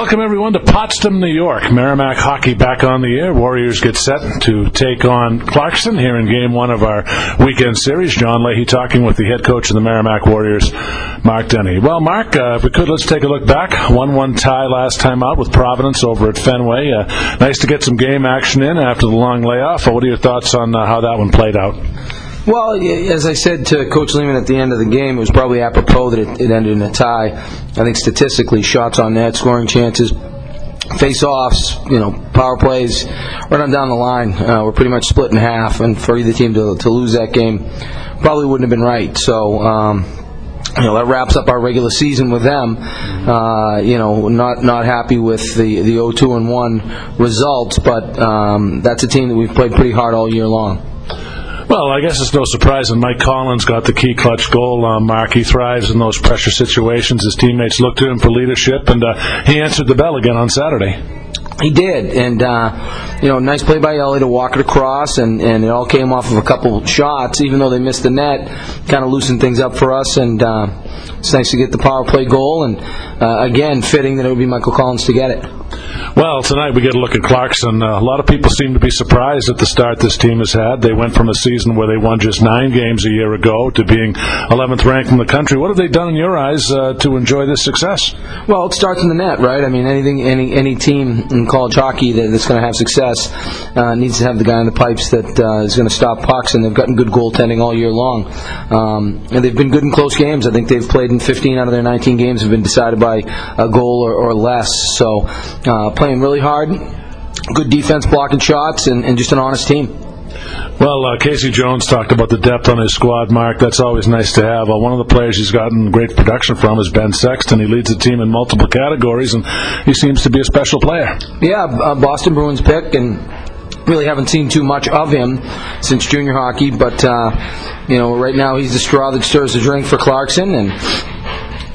Welcome everyone to Potsdam, New York. Merrimack hockey back on the air. Warriors get set to take on Clarkson here in game one of our weekend series. John Leahy talking with the head coach of the Merrimack Warriors, Mark Dennehy. Well, Mark, uh, if we could, let's take a look back. 1-1 tie last time out with Providence over at Fenway. Uh, nice to get some game action in after the long layoff. What are your thoughts on uh, how that one played out? Well, as I said to Coach Leaman at the end of the game, it was probably apropos that it, it ended in a tie. I think statistically, shots on net, scoring chances, face-offs, you know, power plays, right on down the line, uh, were pretty much split in half. And for either team to, to lose that game, probably wouldn't have been right. So. Um, you know that wraps up our regular season with them. Uh, you know, not not happy with the the 0-2 and 1 results, but um, that's a team that we've played pretty hard all year long. Well, I guess it's no surprise that Mike Collins got the key clutch goal. Uh, Mark, he thrives in those pressure situations. His teammates look to him for leadership, and uh, he answered the bell again on Saturday. He did, and uh, you know, nice play by Ellie to walk it across, and, and it all came off of a couple shots. Even though they missed the net, kind of loosened things up for us, and uh, it's nice to get the power play goal. And uh, again, fitting that it would be Michael Collins to get it. Well, tonight we get a look at Clarkson. Uh, a lot of people seem to be surprised at the start this team has had. They went from a season where they won just nine games a year ago to being 11th ranked in the country. What have they done in your eyes uh, to enjoy this success? Well, it starts in the net, right? I mean, anything, any any team in college hockey that, that's going to have success uh, needs to have the guy in the pipes that uh, is going to stop pucks, and they've gotten good goaltending all year long. Um, and they've been good in close games. I think they've played in 15 out of their 19 games have been decided by a goal or, or less. So uh, playing really hard, good defense, blocking shots, and, and just an honest team. Well, uh, Casey Jones talked about the depth on his squad, Mark. That's always nice to have. Uh, one of the players he's gotten great production from is Ben Sexton. He leads the team in multiple categories, and he seems to be a special player. Yeah, uh, Boston Bruins pick, and really haven't seen too much of him since junior hockey. But uh, you know, right now he's the straw that stirs the drink for Clarkson, and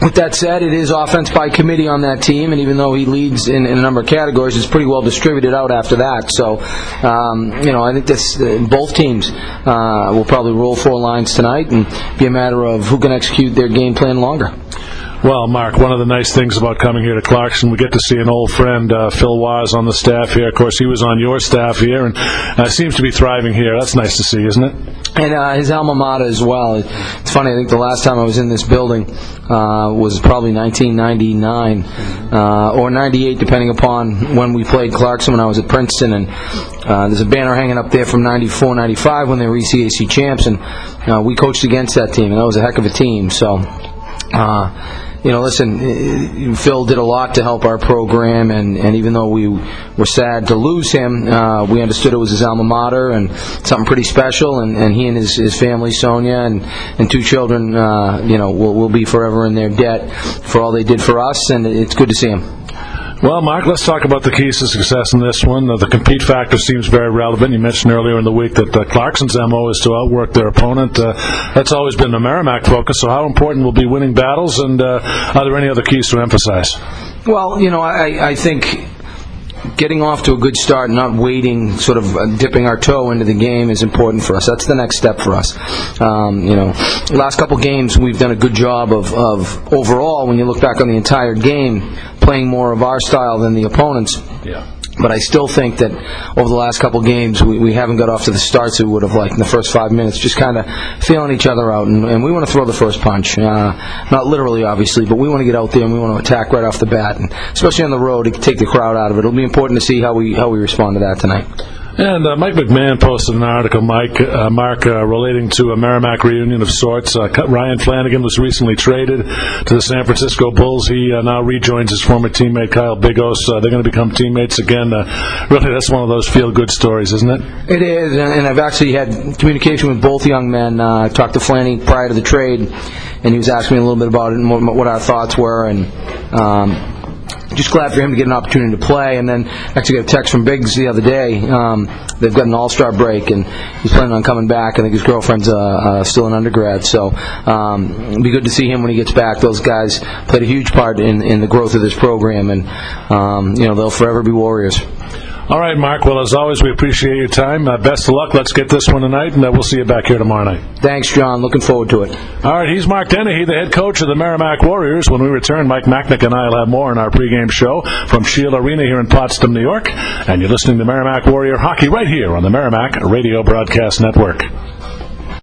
with that said, it is offense by committee on that team, and even though he leads in, in a number of categories, it's pretty well distributed out after that. So, um, you know, I think this uh, both teams uh, will probably roll four lines tonight, and be a matter of who can execute their game plan longer. Well, Mark, one of the nice things about coming here to Clarkson, we get to see an old friend, uh, Phil Waz, on the staff here. Of course, he was on your staff here, and uh, seems to be thriving here. That's nice to see, isn't it? And uh, his alma mater as well. It's funny. I think the last time I was in this building uh, was probably 1999 uh, or 98, depending upon when we played Clarkson when I was at Princeton. And uh, there's a banner hanging up there from 94, 95 when they were ECAC champs, and we coached against that team, and that was a heck of a team. So. You know, listen, Phil did a lot to help our program, and, and even though we were sad to lose him, uh, we understood it was his alma mater and something pretty special, and, and he and his, his family, Sonia, and, and two children, uh, you know, will, will be forever in their debt for all they did for us, and it's good to see him. Well, Mark, let's talk about the keys to success in this one. Uh, the compete factor seems very relevant. You mentioned earlier in the week that uh, Clarkson's MO is to outwork their opponent. Uh, that's always been the Merrimack focus. So, how important will be winning battles, and uh, are there any other keys to emphasize? Well, you know, I, I think getting off to a good start, and not waiting, sort of uh, dipping our toe into the game is important for us. That's the next step for us. Um, you know, last couple games we've done a good job of, of overall. When you look back on the entire game, playing more of our style than the opponents. Yeah. But I still think that over the last couple games, we, we haven't got off to the starts we would have liked in the first five minutes. Just kind of feeling each other out, and, and we want to throw the first punch. Uh, not literally, obviously, but we want to get out there and we want to attack right off the bat, and especially on the road to take the crowd out of it. It'll be important to see how we how we respond to that tonight. And uh, Mike McMahon posted an article, Mike, uh, Mark, uh, relating to a Merrimack reunion of sorts. Uh, Ryan Flanagan was recently traded to the San Francisco Bulls. He uh, now rejoins his former teammate Kyle Bigos. Uh, they're going to become teammates again. really, that's one of those feel-good stories, isn't it? It is, and I've actually had communication with both young men. I talked to Flanny prior to the trade, and he was asking me a little bit about it and what our thoughts were, and. Um, just glad for him to get an opportunity to play. And then actually got a text from Biggs the other day. Um, they've got an All Star break, and he's planning on coming back. I think his girlfriend's uh, uh, still an undergrad, so um, it'll be good to see him when he gets back. Those guys played a huge part in, in the growth of this program, and um, you know they'll forever be Warriors. All right, Mark. Well, as always, we appreciate your time. Uh, best of luck. Let's get this one tonight, and uh, we'll see you back here tomorrow night. Thanks, John. Looking forward to it. All right, he's Mark Dennehy, the head coach of the Merrimack Warriors. When we return, Mike Macknick and I will have more in our pregame show from Cheel Arena here in Potsdam, New York. And you're listening to Merrimack Warrior Hockey right here on the Merrimack Radio Broadcast Network.